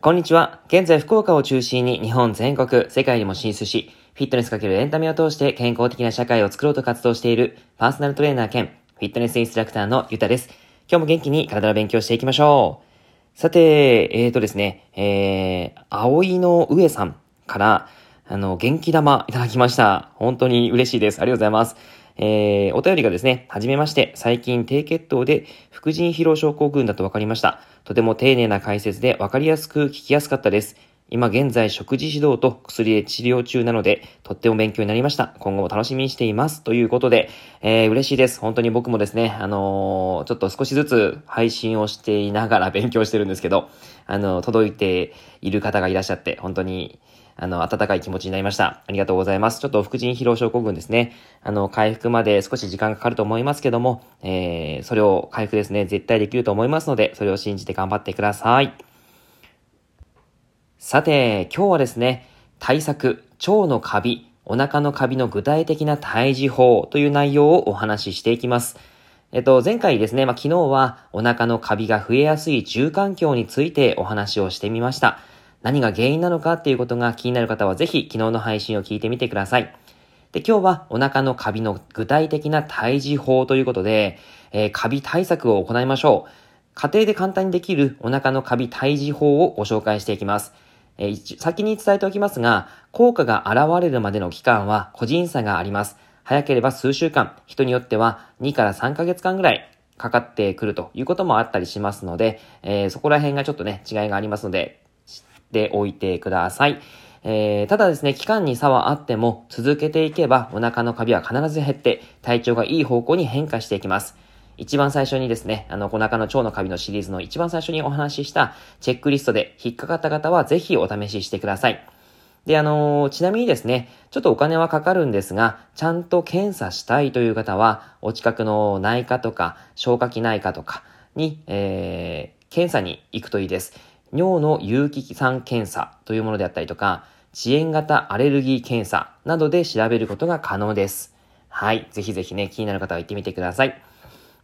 こんにちは。現在福岡を中心に日本全国、世界にも進出し、フィットネスかけるエンタメを通して健康的な社会を作ろうと活動しているパーソナルトレーナー兼フィットネスインストラクターのゆたです。今日も元気に体の勉強していきましょう。さて、えーとですね、えー、葵の上さんから、あの、元気玉いただきました。本当に嬉しいです。ありがとうございます。えー、お便りがですね、はじめまして、最近低血糖で副腎疲労症候群だと分かりました。とても丁寧な解説で分かりやすく聞きやすかったです。今現在食事指導と薬で治療中なので、とっても勉強になりました。今後も楽しみにしています。ということで、えー、嬉しいです。本当に僕もですね、あのー、ちょっと少しずつ配信をしていながら勉強してるんですけど、あのー、届いている方がいらっしゃって、本当に、あの、温かい気持ちになりました。ありがとうございます。ちょっと副腎疲労症候群ですね。あの、回復まで少し時間かかると思いますけども、えー、それを回復ですね、絶対できると思いますので、それを信じて頑張ってください。さて、今日はですね、対策、腸のカビ、お腹のカビの具体的な退治法という内容をお話ししていきます。えっと、前回ですね、まあ、昨日はお腹のカビが増えやすい住環境についてお話をしてみました。何が原因なのかっていうことが気になる方はぜひ昨日の配信を聞いてみてください。で、今日はお腹のカビの具体的な退治法ということで、えー、カビ対策を行いましょう。家庭で簡単にできるお腹のカビ退治法をご紹介していきます。えー、先に伝えておきますが、効果が現れるまでの期間は個人差があります。早ければ数週間、人によっては2から3ヶ月間ぐらいかかってくるということもあったりしますので、えー、そこら辺がちょっとね、違いがありますので、ておいてください。えー、ただですね、期間に差はあっても、続けていけばお腹のカビは必ず減って、体調がいい方向に変化していきます。一番最初にですね、あの、お腹の腸のカビのシリーズの一番最初にお話ししたチェックリストで引っかかった方はぜひお試ししてください。で、あのー、ちなみにですね、ちょっとお金はかかるんですが、ちゃんと検査したいという方は、お近くの内科とか、消化器内科とかに、えー、検査に行くといいです。尿の有機酸検査というものであったりとか、遅延型アレルギー検査などで調べることが可能です。はい。ぜひぜひね、気になる方は行ってみてください。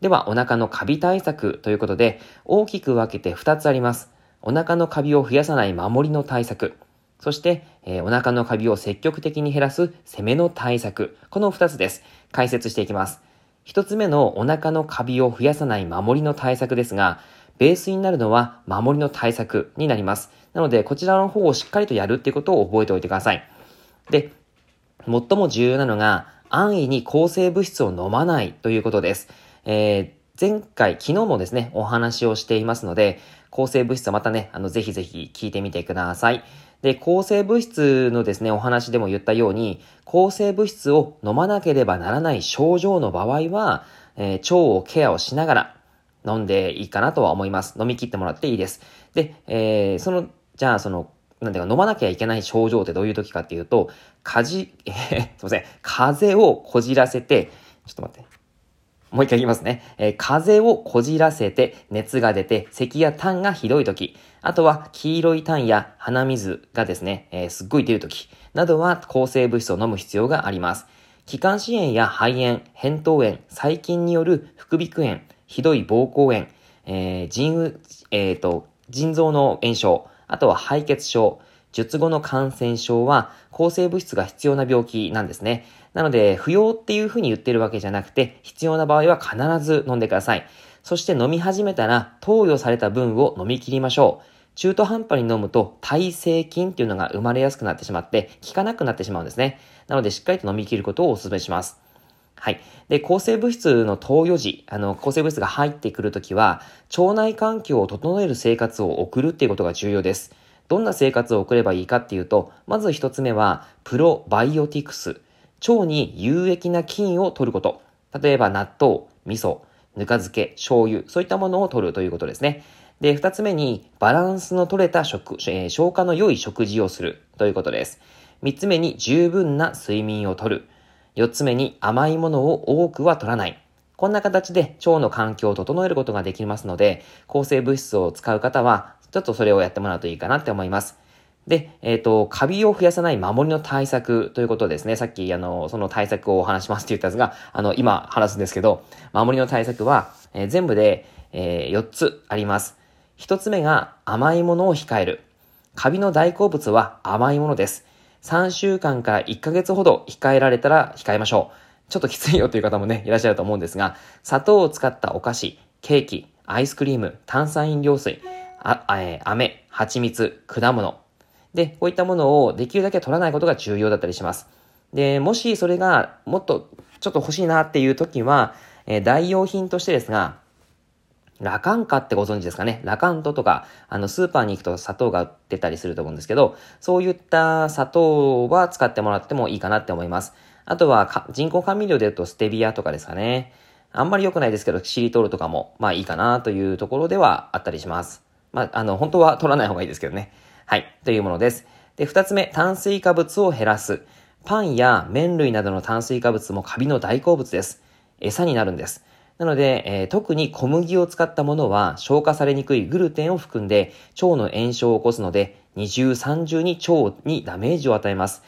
では、お腹のカビ対策ということで、大きく分けて2つあります。お腹のカビを増やさない守りの対策。そして、えー、お腹のカビを積極的に減らす攻めの対策。この2つです。解説していきます。1つ目のお腹のカビを増やさない守りの対策ですが、ベースになるのは守りの対策になります。なので、こちらの方をしっかりとやるっていうことを覚えておいてください。で、最も重要なのが、安易に抗生物質を飲まないということです。えー、前回、昨日もですね、お話をしていますので、抗生物質はまたね、あの、ぜひぜひ聞いてみてください。で、抗生物質のですね、お話でも言ったように、抗生物質を飲まなければならない症状の場合は、えー、腸をケアをしながら、飲んでいいかなとは思います。飲み切ってもらっていいです。で、えー、その、じゃあその、なんていうか、飲まなきゃいけない症状ってどういう時かっていうと、かじ、えー、すいません、風邪をこじらせて、ちょっと待って。もう一回言いますね。えー、風邪をこじらせて、熱が出て、咳や痰がひどい時、あとは黄色い痰や鼻水がですね、えー、すっごい出る時、などは抗生物質を飲む必要があります。気管支炎や肺炎、扁桃炎、細菌による副鼻腔炎、ひどい膀胱炎、えー、腎、え、ー、と、腎臓の炎症、あとは敗血症、術後の感染症は抗生物質が必要な病気なんですね。なので、不要っていうふうに言ってるわけじゃなくて、必要な場合は必ず飲んでください。そして飲み始めたら、投与された分を飲み切りましょう。中途半端に飲むと耐性菌っていうのが生まれやすくなってしまって、効かなくなってしまうんですね。なので、しっかりと飲み切ることをお勧めします。はい。で、抗生物質の投与時、あの、抗生物質が入ってくるときは、腸内環境を整える生活を送るっていうことが重要です。どんな生活を送ればいいかっていうと、まず一つ目は、プロバイオティクス。腸に有益な菌を取ること。例えば納豆、味噌、ぬか漬け、醤油、そういったものを取るということですね。で、二つ目に、バランスの取れた食、えー、消化の良い食事をするということです。三つ目に、十分な睡眠をとる。四つ目に甘いものを多くは取らない。こんな形で腸の環境を整えることができますので、抗生物質を使う方は、ちょっとそれをやってもらうといいかなって思います。で、えっ、ー、と、カビを増やさない守りの対策ということですね。さっき、あの、その対策をお話しますって言ったんですが、あの、今話すんですけど、守りの対策は、えー、全部で、えー、4つあります。1つ目が甘いものを控える。カビの大好物は甘いものです。3週間から1ヶ月ほど控えられたら控えましょう。ちょっときついよという方もね、いらっしゃると思うんですが、砂糖を使ったお菓子、ケーキ、アイスクリーム、炭酸飲料水、あ、えー、飴、蜂蜜、果物、で、こういったものをできるだけ取らないことが重要だったりします。で、もしそれがもっとちょっと欲しいなっていう時は、えー、代用品としてですが、ラカンカってご存知ですかね？ラカントとか、あの、スーパーに行くと砂糖が売ってたりすると思うんですけど、そういった砂糖は使ってもらってもいいかなって思います。あとは、人工甘味料で言うとステビアとかですかね。あんまり良くないですけど、シリトールとかも、まあいいかなというところではあったりします。まあ、あの、本当は取らない方がいいですけどね。はい、というものです。で、二つ目、炭水化物を減らす。パンや麺類などの炭水化物もカビの大好物です。餌になるんです。なので、えー、特に小麦を使ったものは消化されにくいグルテンを含んで腸の炎症を起こすので二重三重に腸にダメージを与えます。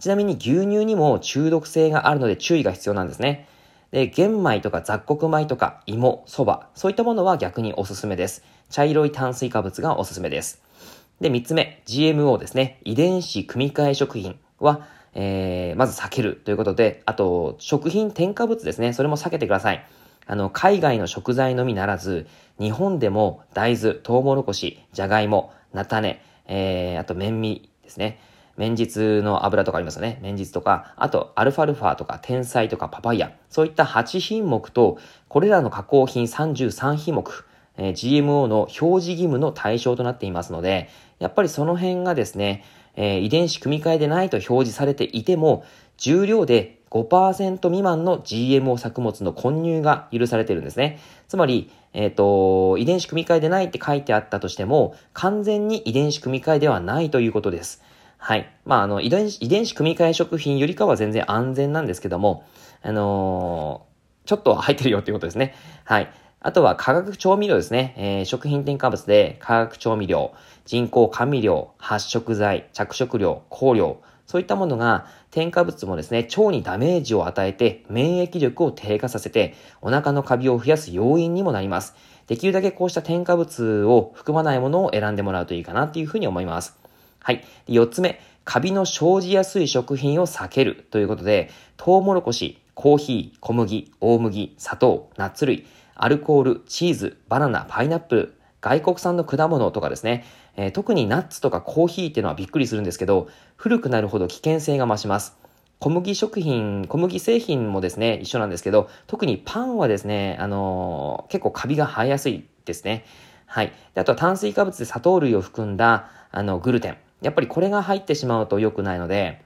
ちなみに牛乳にも中毒性があるので注意が必要なんですね。で、玄米とか雑穀米とか芋、蕎麦、そういったものは逆におすすめです。茶色い炭水化物がおすすめです。で、三つ目、GMO ですね。遺伝子組み換え食品は、えー、まず避けるということで、あと、食品添加物ですね。それも避けてください。あの、海外の食材のみならず、日本でも大豆、トウモロコシ、じゃがいも、菜種、えー、あと、麺味ですね。綿実の油とかありますよね。綿実とか、あと、アルファルファとか、天才とか、パパイヤ。そういった8品目と、これらの加工品33品目、えー、GMO の表示義務の対象となっていますので、やっぱりその辺がですね、えー、遺伝子組み換えでないと表示されていても、重量で5%未満の GMO 作物の混入が許されてるんですね。つまり、えっ、ー、と、遺伝子組み換えでないって書いてあったとしても、完全に遺伝子組み換えではないということです。はい。まあ、あの、遺伝子、遺伝子組み換え食品よりかは全然安全なんですけども、あのー、ちょっと入ってるよっていうことですね。はい。あとは化学調味料ですね。えー、食品添加物で化学調味料、人工甘味料、発色剤、着色料、香料、そういったものが添加物もですね、腸にダメージを与えて免疫力を低下させてお腹のカビを増やす要因にもなります。できるだけこうした添加物を含まないものを選んでもらうといいかなっていうふうに思います。はい。四つ目、カビの生じやすい食品を避けるということで、トウモロコシ、コーヒー、小麦、大麦、砂糖、ナッツ類、アルコール、チーズ、バナナ、パイナップル、外国産の果物とかですね、えー、特にナッツとかコーヒーっていうのはびっくりするんですけど、古くなるほど危険性が増します。小麦食品、小麦製品もですね、一緒なんですけど、特にパンはですね、あのー、結構カビが生えやすいですね。はい。であとは炭水化物で砂糖類を含んだ、あの、グルテン。やっぱりこれが入ってしまうと良くないので、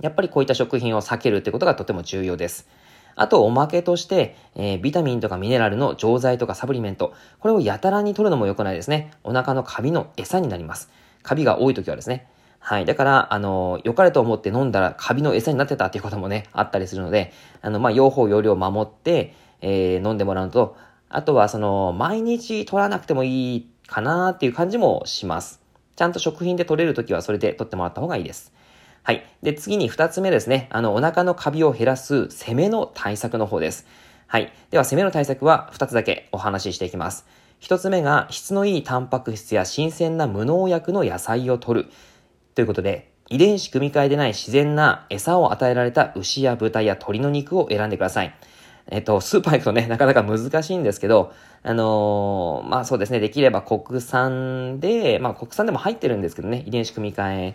やっぱりこういった食品を避けるってことがとても重要です。あと、おまけとして、えー、ビタミンとかミネラルの錠剤とかサプリメント。これをやたらに取るのも良くないですね。お腹のカビの餌になります。カビが多い時はですね。はい。だから、あの、良かれと思って飲んだらカビの餌になってたっていうこともね、あったりするので、あの、まあ、用法、用量を守って、えー、飲んでもらうと、あとは、その、毎日取らなくてもいいかなっていう感じもします。ちゃんと食品で取れるときはそれで取ってもらった方がいいです。はい。で、次に二つ目ですね。あの、お腹のカビを減らす攻めの対策の方です。はい。では、攻めの対策は二つだけお話ししていきます。一つ目が、質のいいタンパク質や新鮮な無農薬の野菜を摂る。ということで、遺伝子組み換えでない自然な餌を与えられた牛や豚や鶏の肉を選んでください。えっと、スーパー行くとね、なかなか難しいんですけど、あのー、まあそうですね、できれば国産で、まあ国産でも入ってるんですけどね、遺伝子組み換え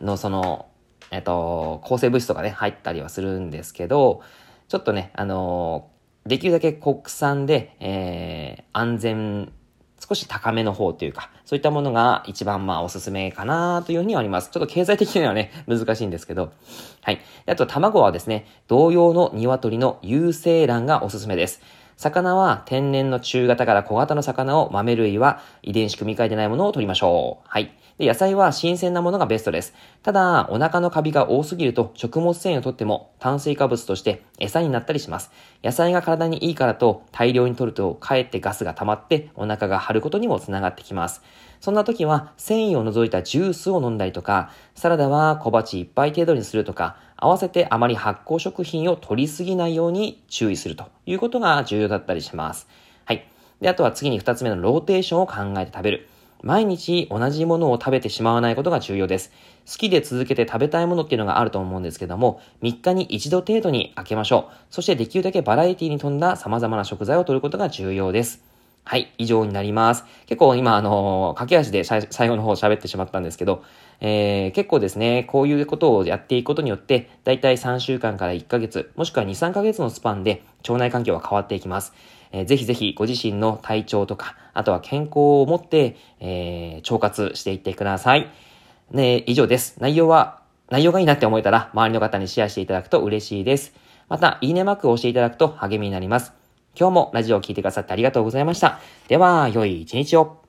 のその、えっと、抗生物質とかね、入ったりはするんですけど、ちょっとね、あの、できるだけ国産で、えー、安全、少し高めの方というか、そういったものが一番まあおすすめかなというふうにはあります。ちょっと経済的にはね、難しいんですけど。はい。あと卵はですね、同様の鶏の有精卵がおすすめです。魚は天然の中型から小型の魚を豆類は遺伝子組み換えてないものを取りましょう。はい。で、野菜は新鮮なものがベストです。ただ、お腹のカビが多すぎると食物繊維をとっても炭水化物として餌になったりします。野菜が体にいいからと大量に摂るとかえってガスが溜まってお腹が張ることにもつながってきます。そんな時は繊維を除いたジュースを飲んだりとか、サラダは小鉢1杯程度にするとか、合わせてあまり発酵食品を取りすぎないように注意するということが重要だったりします。はい。で、あとは次に2つ目のローテーションを考えて食べる。毎日同じものを食べてしまわないことが重要です。好きで続けて食べたいものっていうのがあると思うんですけども、3日に1度程度に開けましょう。そしてできるだけバラエティに富んだ様々な食材を取ることが重要です。はい、以上になります。結構今、あの駆け足で最後の方喋ってしまったんですけど、えー、結構ですね、こういうことをやっていくことによって、だいたい3週間から1ヶ月、もしくは2、3ヶ月のスパンで腸内環境は変わっていきます。えー、ぜひぜひご自身の体調とか、あとは健康を持って、えー、腸活していってください。ね、以上です。内容は、内容がいいなって思えたら、周りの方にシェアしていただくと嬉しいです。また、いいねマークを押していただくと励みになります。今日もラジオを聴いてくださってありがとうございました。では、良い一日を。